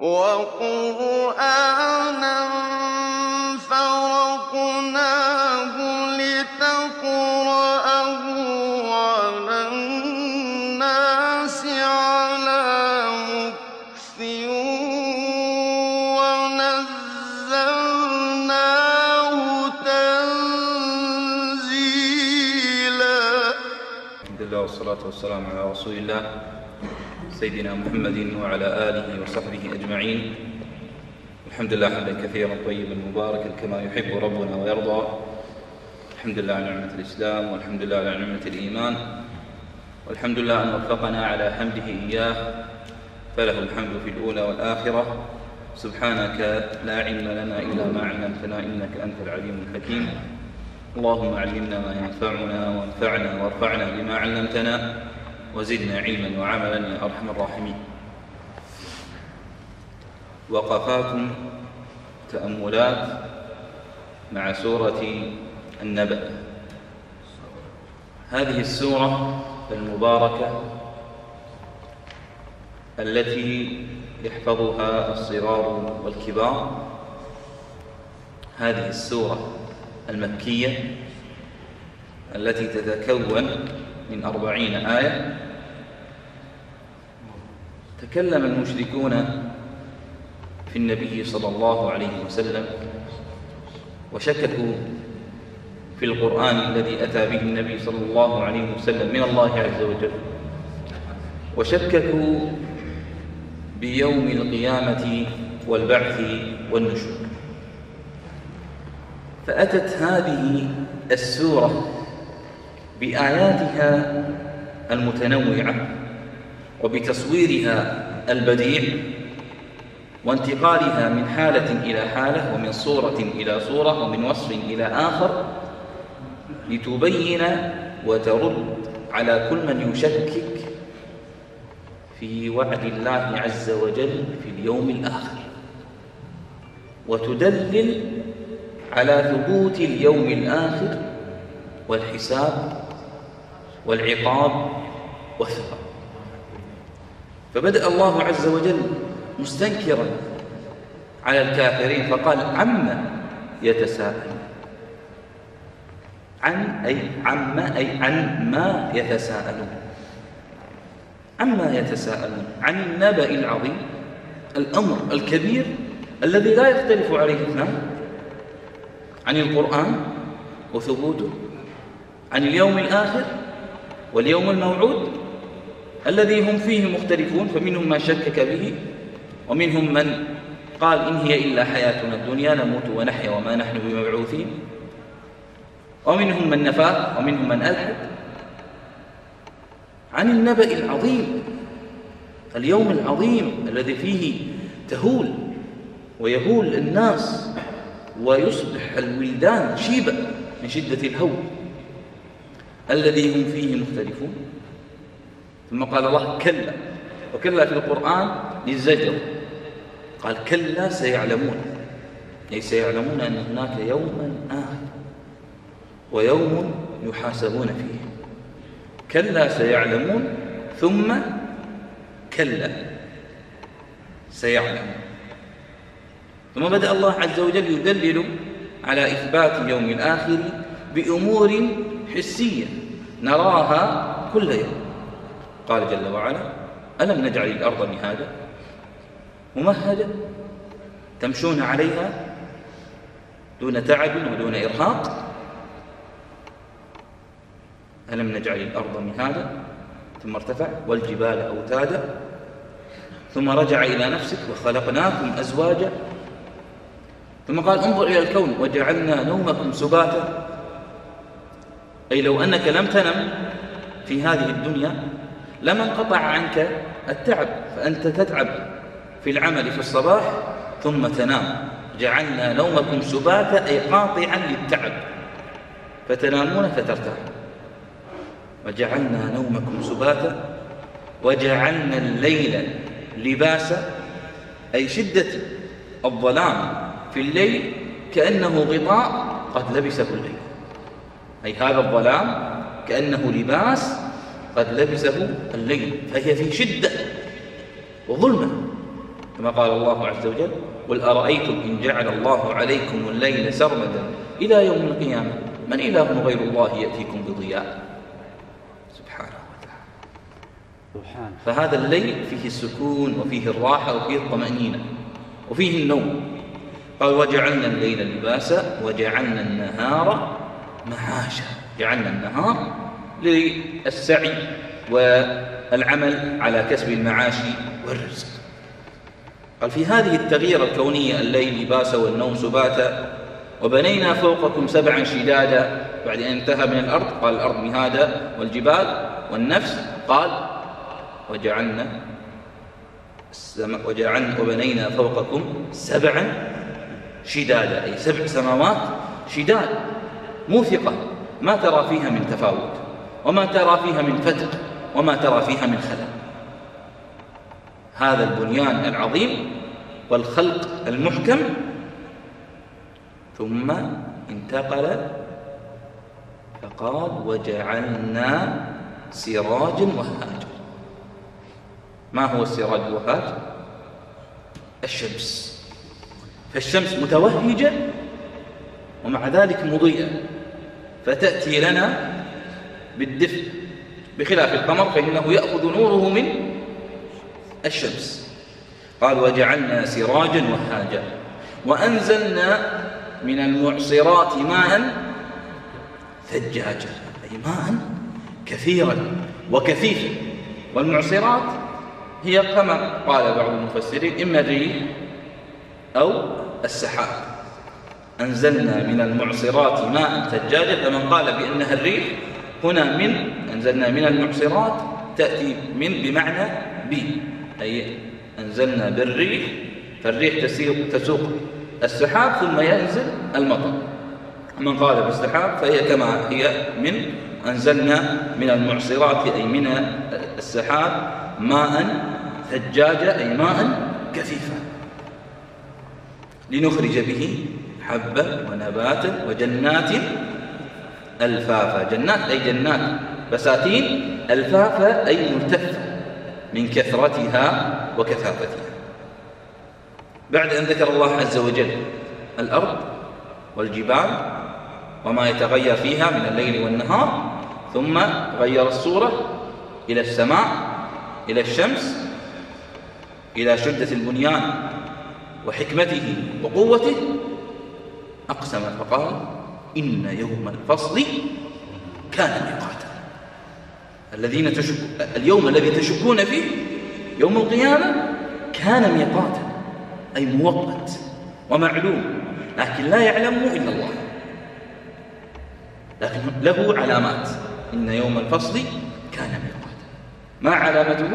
وَقُرْآنًا فَرَقْنَاهُ لِتَقْرَأَهُ عَلَى النَّاسِ عَلَىٰ مُكْثٍ وَنَزَّلْنَاهُ تَنزِيلًا. الحمد لله والصلاة والسلام على رسول الله. سيدنا محمد وعلى آله وصحبه أجمعين. الحمد لله حمدا كثيرا طيبا مباركا كما يحب ربنا ويرضى. الحمد لله على نعمة الإسلام والحمد لله على نعمة الإيمان. والحمد لله أن وفقنا على حمده إياه. فله الحمد في الأولى والآخرة. سبحانك لا علم لنا إلا ما علمتنا إنك أنت العليم الحكيم. اللهم علمنا ما ينفعنا وانفعنا وارفعنا بما علمتنا. وزدنا علما وعملا يا أرحم الراحمين. وقفات تأملات مع سورة النبأ. هذه السورة المباركة التي يحفظها الصغار والكبار. هذه السورة المكية التي تتكون من أربعين آية. تكلم المشركون في النبي صلى الله عليه وسلم وشككوا في القرآن الذي أتى به النبي صلى الله عليه وسلم من الله عز وجل. وشككوا بيوم القيامة والبعث والنشور. فأتت هذه السورة بآياتها المتنوعة وبتصويرها البديع وانتقالها من حالة إلى حالة ومن صورة إلى صورة ومن وصف إلى آخر لتبين وترد على كل من يشكك في وعد الله عز وجل في اليوم الآخر وتدلل على ثبوت اليوم الآخر والحساب والعقاب والثواب فبدأ الله عز وجل مستنكرا على الكافرين فقال عما يتساءل. عن أي عما أي عن ما يتساءلون. عما يتساءلون. عن النبأ العظيم الأمر الكبير الذي لا يختلف عليه اثنان عن القرآن وثبوته. عن اليوم الآخر واليوم الموعود الذي هم فيه مختلفون فمنهم من شكك به ومنهم من قال إن هي إلا حياتنا الدنيا نموت ونحيا وما نحن بمبعوثين. ومنهم من نفاه ومنهم من ألحد عن النبأ العظيم اليوم العظيم الذي فيه تهول ويهول الناس ويصبح الولدان شيبا من شدة الهول. الذي هم فيه مختلفون. ثم قال الله كلا وكلا في القرآن للزجر. قال كلا سيعلمون أي سيعلمون أن هناك يوما آخر ويوم يحاسبون فيه. كلا سيعلمون ثم كلا سيعلمون. ثم بدأ الله عز وجل يدلل على إثبات يوم الآخر بأمور حسية. نراها كل يوم. قال جل وعلا ألم نجعل الأرض مهادا ممهدة تمشون عليها دون تعب ودون إرهاق. ألم نجعل الأرض مهادا ثم ارتفع. والجبال أوتادا. ثم رجع إلى نفسك وخلقناكم أزواجا. ثم قال انظر إلى الكون وجعلنا نومكم سباتا. أي لو أنك لم تنم في هذه الدنيا لما انقطع عنك التعب فأنت تتعب في العمل في الصباح ثم تنام. جعلنا نومكم سباتا أي قاطعا للتعب. فتنامون فترتاحون. وجعلنا نومكم سباتا وجعلنا الليل لباسا أي شدة الظلام في الليل كأنه غطاء قد لبسه الليل أي هذا الظلام كأنه لباس قد لبسه الليل فهي في شدة وظلمة كما قال الله عز وجل قل أرأيتم إن جعل الله عليكم الليل سرمدا إلى يوم القيامة؟ من إله غير الله يأتيكم بضياء؟ سبحانه وتعالى. فهذا الليل فيه السكون وفيه الراحة وفيه الطمأنينة وفيه النوم. قال وجعلنا الليل لباسا وجعلنا النهار معاشا جعلنا النهار للسعي والعمل على كسب المعاش والرزق. قال في هذه التغيير الكونية الليل لباسا والنوم سباتا وبنينا فوقكم سبعا شدادا. بعد أن انتهى من الأرض قال الأرض مهادا والجبال والنفس. قال وجعلنا وجعلنا وبنينا فوقكم سبعا شدادا. أي سبع سماوات شداد. موثقة. ما ترى فيها من تفاوت وما ترى فيها من فتق وما ترى فيها من خلل. هذا البنيان العظيم والخلق المحكم. ثم انتقل فقال وجعلنا سراجا وهاجا ما هو السراج الوهاج الشمس. فالشمس متوهجة ومع ذلك مضيئة. فتأتي لنا بالدفء بخلاف القمر فإنه يأخذ نوره من الشمس. قال وجعلنا سراجا وهاجا وأنزلنا من المعصرات ماء ثجاجا أي ماء كثيرا وكثيفا. والمعصرات هي كما قال بعض المفسرين إما الريح أو السحاب. أنزلنا من المعصرات ماء ثجاجا فمن قال بأنها الريح هنا من أنزلنا من المعصرات تأتي من بمعنى بي أي أنزلنا بالريح فالريح تسوق السحاب ثم ينزل المطر. من قال بالسحاب فهي كما هي من أنزلنا من المعصرات أي من السحاب ماء ثجاجا أي ماء كثيفا لنخرج به حبا ونباتا وجنات ألفافا. جنات أي جنات؟ بساتين. ألفافا أي ملتفة من كثرتها وكثافتها. بعد أن ذكر الله عز وجل الأرض والجبال وما يتغير فيها من الليل والنهار ثم غير الصورة إلى السماء إلى الشمس إلى شدة البنيان وحكمته وقوته أقسم فقال إن يوم الفصل كان ميقاتا. الذين تشك... اليوم الذي تشكون فيه يوم القيامة كان ميقاتا أي موقت ومعلوم لكن لا يعلمه إلا الله. لكن له علامات. إن يوم الفصل كان ميقاتا. ما علامته؟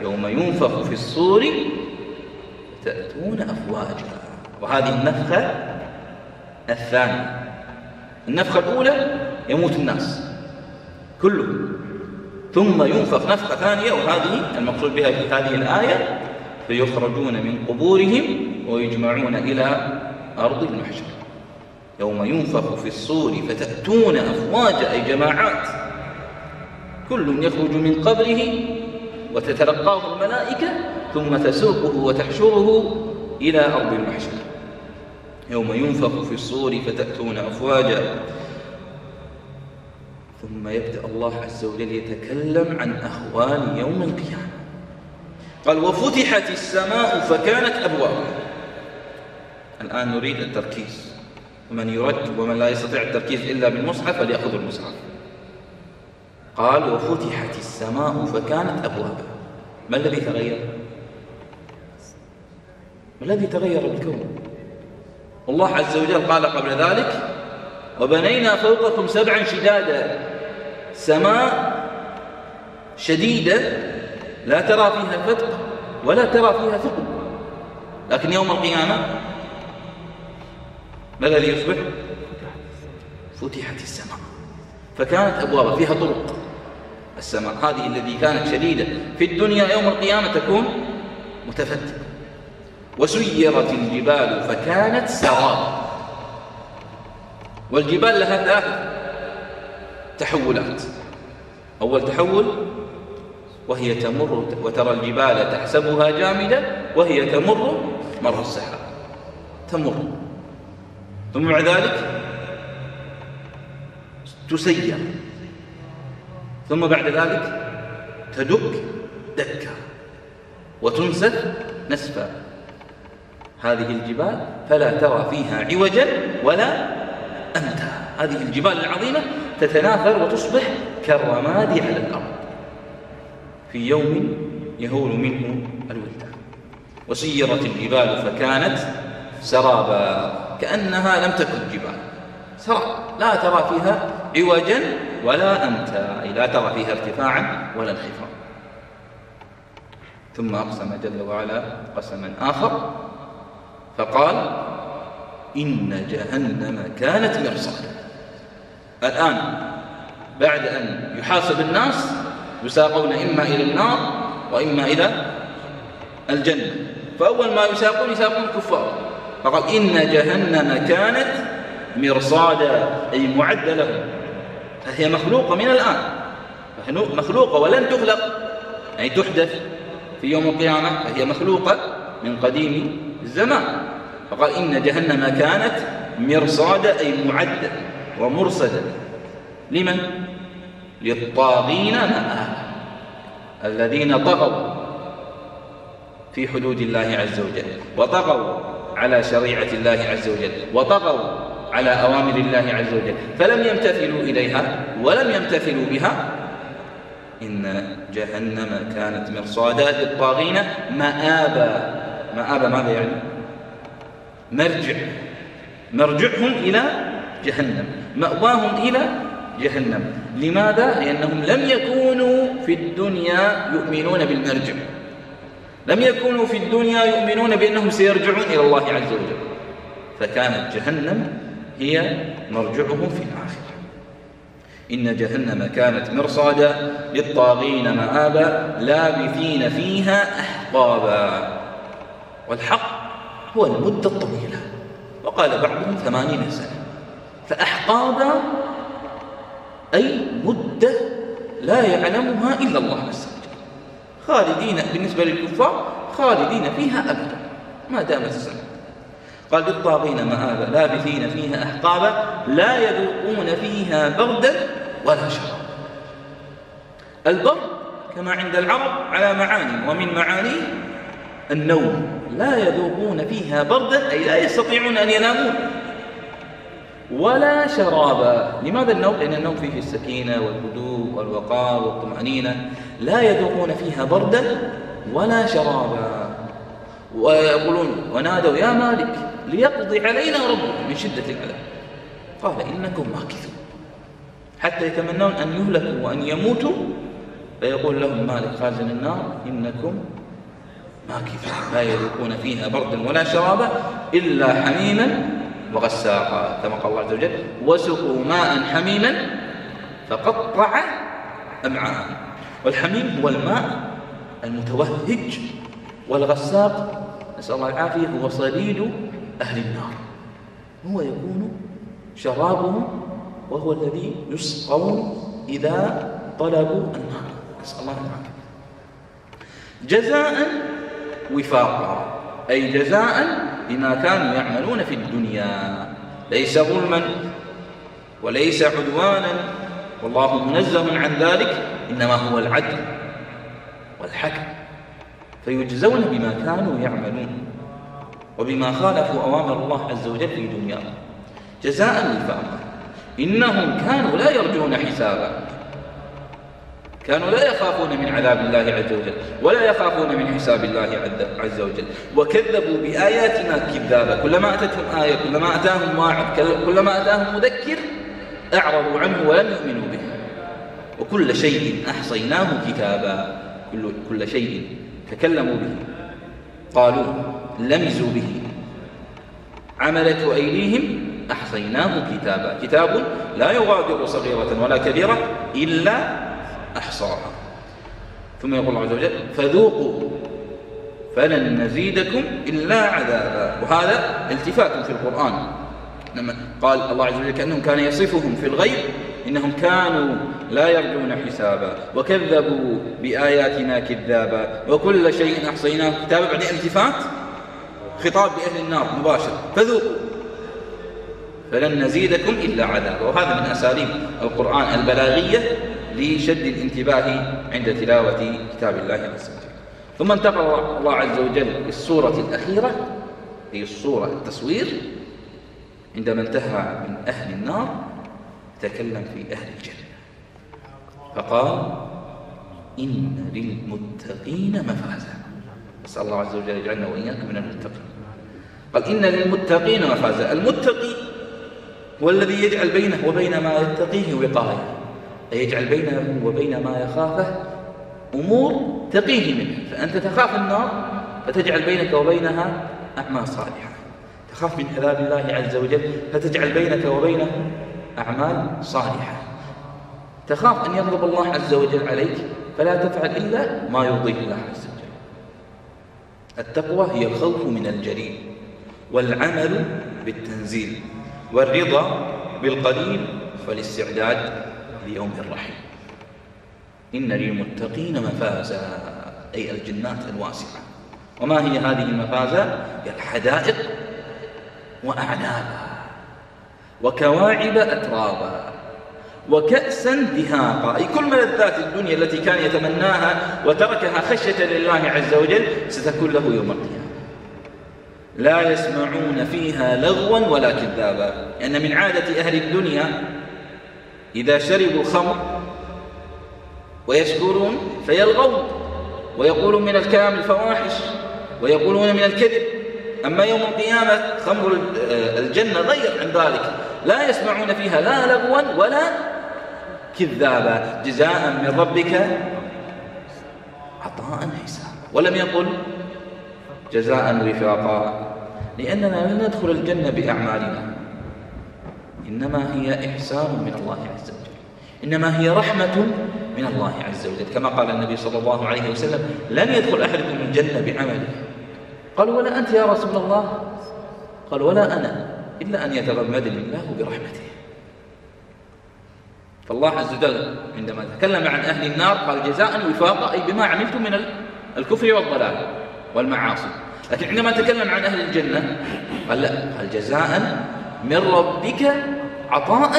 يوم ينفخ في الصور تأتون أفواجا. وهذه النفخة الثانية النفخة الأولى يموت الناس كلهم. ثم ينفخ نفخة ثانية وهذه المقصود بها في هذه الآية فيخرجون من قبورهم ويجمعون إلى أرض المحشر. يوم ينفخ في الصور فتأتون أفواجا أي جماعات. كل يخرج من قبره وتتلقاه الملائكة ثم تسوقه وتحشره إلى أرض المحشر. يوم ينفخ في الصور فتأتون أفواجا. ثم يبدأ الله عز وجل يتكلم عن أهوال يوم القيامة. قال وفتحت السماء فكانت أبوابا الآن نريد التركيز. ومن يرد ومن لا يستطيع التركيز إلا بالمصحف فليأخذ المصحف. قال وفتحت السماء فكانت أبوابا ما الذي تغير؟ ما الذي تغير بالكون؟ الله عز وجل قال قبل ذلك وبنينا فوقكم سبعا شدادا سماء شديدة لا ترى فيها فتق ولا ترى فيها ثقب. لكن يوم القيامة ما الذي يصبح؟ فتحت السماء. فكانت أبواب فيها طرق. السماء هذه التي كانت شديدة في الدنيا يوم القيامة تكون متفتحة وسيرت الجبال فكانت سراب والجبال لها ثلاث تحولات. أول تحول وهي تمر وترى الجبال تحسبها جامدة وهي تمر مر السحاب تمر. ثم بعد ذلك تسير. ثم بعد ذلك تدك دكا. وتنسف نسفا. هذه الجبال فلا ترى فيها عوجا ولا أمتا. هذه الجبال العظيمة تتناثر وتصبح كالرماد على الأرض. في يوم يهول منه الولدان. وسيرت الجبال فكانت سرابا. كأنها لم تكن جبال. سراب. لا ترى فيها عوجا ولا أمتا. أي لا ترى فيها ارتفاعا ولا انخفاضا ثم أقسم جل وعلا قسما آخر. فقال إن جهنم كانت مرصادا. الآن بعد أن يحاسب الناس يساقون إما إلى النار وإما إلى الجنة. فأول ما يساقون يساقون الكفار فقال إن جهنم كانت مرصادا أي معدة لهم. فهي مخلوقة من الآن. مخلوقة ولن تخلق. أي تحدث في يوم القيامة فهي مخلوقة من قديم الزمان. فقال إن جهنم كانت مرصادا أي معدة ومرصدا. لمن؟ للطاغين مآبا الذين طغوا في حدود الله عز وجل وطغوا على شريعة الله عز وجل وطغوا على أوامر الله عز وجل. فلم يمتثلوا إليها ولم يمتثلوا بها. إن جهنم كانت مرصادا للطاغين مآبا. مآبا ماذا يعني؟ مرجع. مرجعهم إلى جهنم. مأواهم إلى جهنم. لماذا؟ لأنهم لم يكونوا في الدنيا يؤمنون بالمرجع. لم يكونوا في الدنيا يؤمنون بأنهم سيرجعون إلى الله عز وجل. فكانت جهنم هي مرجعهم في الآخرة. إن جهنم كانت مرصادا للطاغين مآبا لابثين فيها أحقابا. والحق هو المدة الطويلة. وقال بعضهم ثمانين سنة. فأحقابا أي مدة لا يعلمها إلا الله عز وجل. خالدين بالنسبة للكفار خالدين فيها أبدا. ما دامت السنة. قال للطاغين مآبا لابثين فيها أحقابا لا يذوقون فيها بردا ولا شرابا. البرد كما عند العرب على معاني ومن معانيه النوم. لا يذوقون فيها بردا أي لا يستطيعون أن ينامون. ولا شرابا. لماذا النوم؟ لأن النوم فيه السكينة والهدوء والوقار والطمأنينة. لا يذوقون فيها بردا ولا شرابا. ويقولون ونادوا يا مالك ليقضي علينا ربك. من شدة العذاب قال إنكم ماكثون. حتى يتمنون أن يهلكوا وأن يموتوا. فيقول لهم مالك خازن النار إنكم لا يذوقون فيها بردا ولا شرابا إلا حميما وغساقا. كما قال الله عز وجل وسقوا ماء حميما فقطع أمعاء والحميم هو الماء المتوهج والغساق. نسأل الله العافية هو صديد أهل النار. هو يكون شرابهم وهو الذي يسقون إذا طلبوا النار. نسأل الله العافية. جزاء وفاقا أي جزاء بما كانوا يعملون في الدنيا. ليس ظلما وليس عدوانا. والله منزه عن ذلك. إنما هو العدل والحكم. فيجزون بما كانوا يعملون وبما خالفوا أوامر الله عز وجل في دنياهم. جزاء وفاقا. إنهم كانوا لا يرجون حسابا. كانوا لا يخافون من عذاب الله عز وجل ولا يخافون من حساب الله عز وجل. وكذبوا بآياتنا كذابا. كلما أتتهم آية كلما أتاهم واعظ كلما أتاهم مذكر أعرضوا عنه ولم يؤمنوا به. وكل شيء أحصيناه كتابا. كل, كل شيء تكلموا به. قالوا لمزوا به. عملت أيديهم أحصيناه كتابا. كتاب لا يغادر صغيرة ولا كبيرة إلا أحصاها ثم يقول الله عز وجل فذوقوا فلن نزيدكم إلا عذابا. وهذا التفات في القرآن. لما قال الله عز وجل كأنهم كان يصفهم في الغيب إنهم كانوا لا يرجون حسابا وكذبوا بآياتنا كذابا وكل شيء أحصيناه كتابا. بعدين التفات خطاب لأهل النار مباشر فذوقوا فلن نزيدكم إلا عذابا. وهذا من أساليب القرآن البلاغية لشد الانتباه عند تلاوة كتاب الله عز وجل. ثم انتقل الله عز وجل للسورة الأخيرة هي الصورة التصوير عندما انتهى من أهل النار تكلم في أهل الجنة. فقال إن للمتقين مفازا. نسأل الله عز وجل يجعلنا وإياكم من المتقين. قال إن للمتقين مفازا. المتقي هو الذي يجعل بينه وبين ما يتقيه وقاية. أي يجعل بينه وبين ما يخافه أمور تقيه منه. فأنت تخاف النار فتجعل بينك وبينها أعمال صالحة. تخاف من عذاب الله عز وجل فتجعل بينك وبينه أعمال صالحة. تخاف أن يغضب الله عز وجل عليك فلا تفعل إلا ما يرضيه الله عز وجل. التقوى هي الخوف من الجليل والعمل بالتنزيل والرضا بالقليل والاستعداد ليوم الرحيم إن للمتقين مفازا أي الجنات الواسعة. وما هي هذه المفازة؟ هي الحدائق وأعنابا وكواعب أترابا وكأسا دهاقا. أي كل ملذات الدنيا التي كان يتمناها وتركها خشية لله عز وجل ستكون له يوم القيامة. لا يسمعون فيها لغوا ولا كذابا. لأن من عادة أهل الدنيا إذا شربوا الخمر ويشكرون فيلغون ويقولون من الكلام الفواحش ويقولون من الكذب. أما يوم القيامة خمر الجنة غير عن ذلك. لا يسمعون فيها لا لغوا ولا كذابا. جزاء من ربك عطاء حسابا ولم يقل جزاء وفاقا لأننا لن ندخل الجنة بأعمالنا. إنما هي إحسان من الله عز وجل. إنما هي رحمة من الله عز وجل. كما قال النبي صلى الله عليه وسلم لن يدخل أحدكم الجنة بعمله. قال ولا أنت يا رسول الله؟ قال ولا أنا إلا أن يتغمدني الله برحمته. فالله عز وجل عندما تكلم عن أهل النار قال جزاء وفاقا أي بما عملتم من الكفر والضلال والمعاصي. لكن عندما تكلم عن أهل الجنة قال لا. قال جزاء من ربك عطاء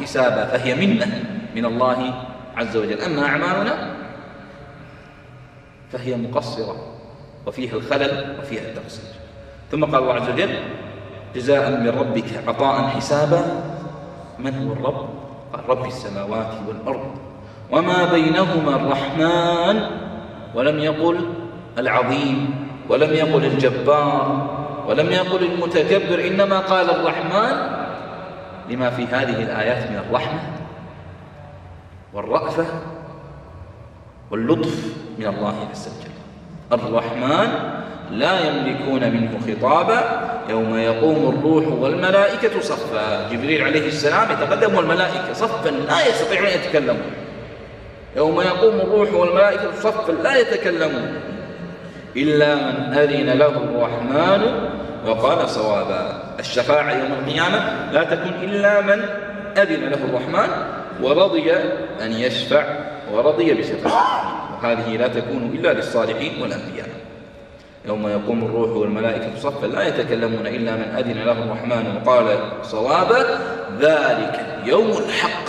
حسابا فهي منة من الله عز وجل. أما أعمالنا فهي مقصرة وفيها الخلل وفيها التقصير. ثم قال الله عز وجل جزاء من ربك عطاء حسابا. من هو الرب؟ قال رب السماوات والأرض. وما بينهما الرحمن ولم يقل العظيم ولم يقل الجبار. ولم يقل المتكبر إنما قال الرحمن لما في هذه الآيات من الرحمة والرأفة واللطف من الله عز وجل. الرحمن لا يملكون منه خطابا يوم يقوم الروح والملائكة صفا. جبريل عليه السلام يتقدم والملائكة صفا لا يستطيعون أن يتكلموا. يوم يقوم الروح والملائكة صفا لا يتكلمون. إلا من أذن له الرحمن وقال صوابا. الشفاعة يوم القيامة لا تكون إلا من أذن له الرحمن ورضي أن يشفع ورضي بشفاعته. وهذه لا تكون إلا للصالحين والأنبياء. يوم يقوم الروح والملائكة صفا لا يتكلمون إلا من أذن له الرحمن وقال صوابا. ذلك يوم الحق.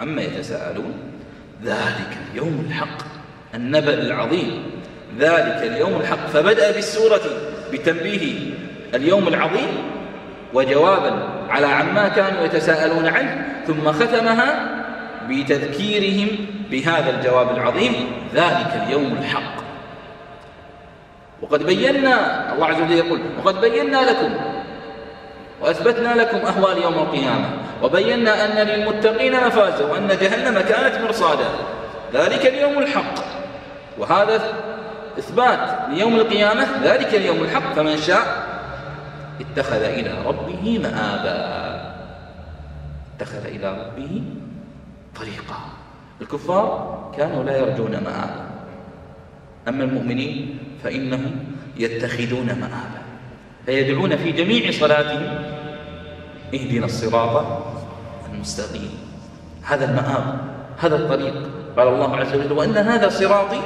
عما يتساءلون؟ ذلك اليوم الحق. النبأ العظيم. ذلك اليوم الحق. فبدأ بالسورة بتنبيه اليوم العظيم وجوابا على عما كانوا يتساءلون عنه ثم ختمها بتذكيرهم بهذا الجواب العظيم ذلك اليوم الحق. وقد بينا الله عز وجل يقول وقد بينا لكم وأثبتنا لكم أهوال يوم القيامة وبينا أن للمتقين مفازا وأن جهنم كانت مرصادا. ذلك اليوم الحق. وهذا إثبات ليوم القيامة ذلك اليوم الحق فمن شاء اتخذ إلى ربه مآبا. اتخذ إلى ربه طريقا. الكفار كانوا لا يرجون مآبا. أما المؤمنين فإنهم يتخذون مآبا. فيدعون في جميع صلاتهم اهدنا الصراط المستقيم. هذا المآب هذا الطريق. قال الله عز وجل وأن هذا صراطي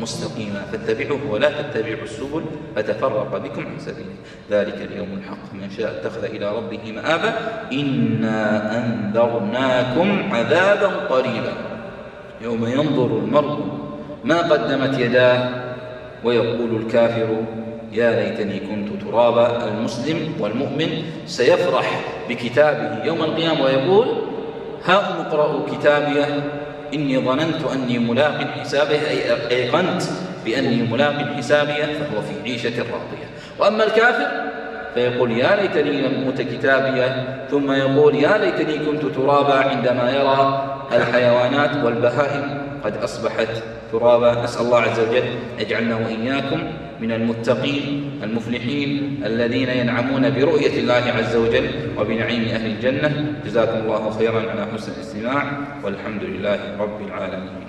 مستقيما فاتبعوه ولا تتبعوا السبل فتفرق بكم عن سبيله. ذلك اليوم الحق. من شاء اتخذ إلى ربه مآبا. إنا أنذرناكم عذابا قريبا. يوم ينظر المرء ما قدمت يداه ويقول الكافر يا ليتني كنت ترابا. المسلم والمؤمن سيفرح بكتابه يوم القيامة ويقول هاؤم اقرأوا كتابيه إني ظننت أني ملاق حسابه أي أيقنت بأني ملاق حسابيه فهو في عيشة راضية. وأما الكافر فيقول يا ليتني لم أوت كتابية ثم يقول يا ليتني كنت ترابا عندما يرى الحيوانات والبهائم قد أصبحت ترابا. نسأل الله عز وجل يجعلنا وإياكم من المتقين المفلحين الذين ينعمون برؤية الله عز وجل وبنعيم أهل الجنة. جزاكم الله خيرا على حسن الاستماع والحمد لله رب العالمين.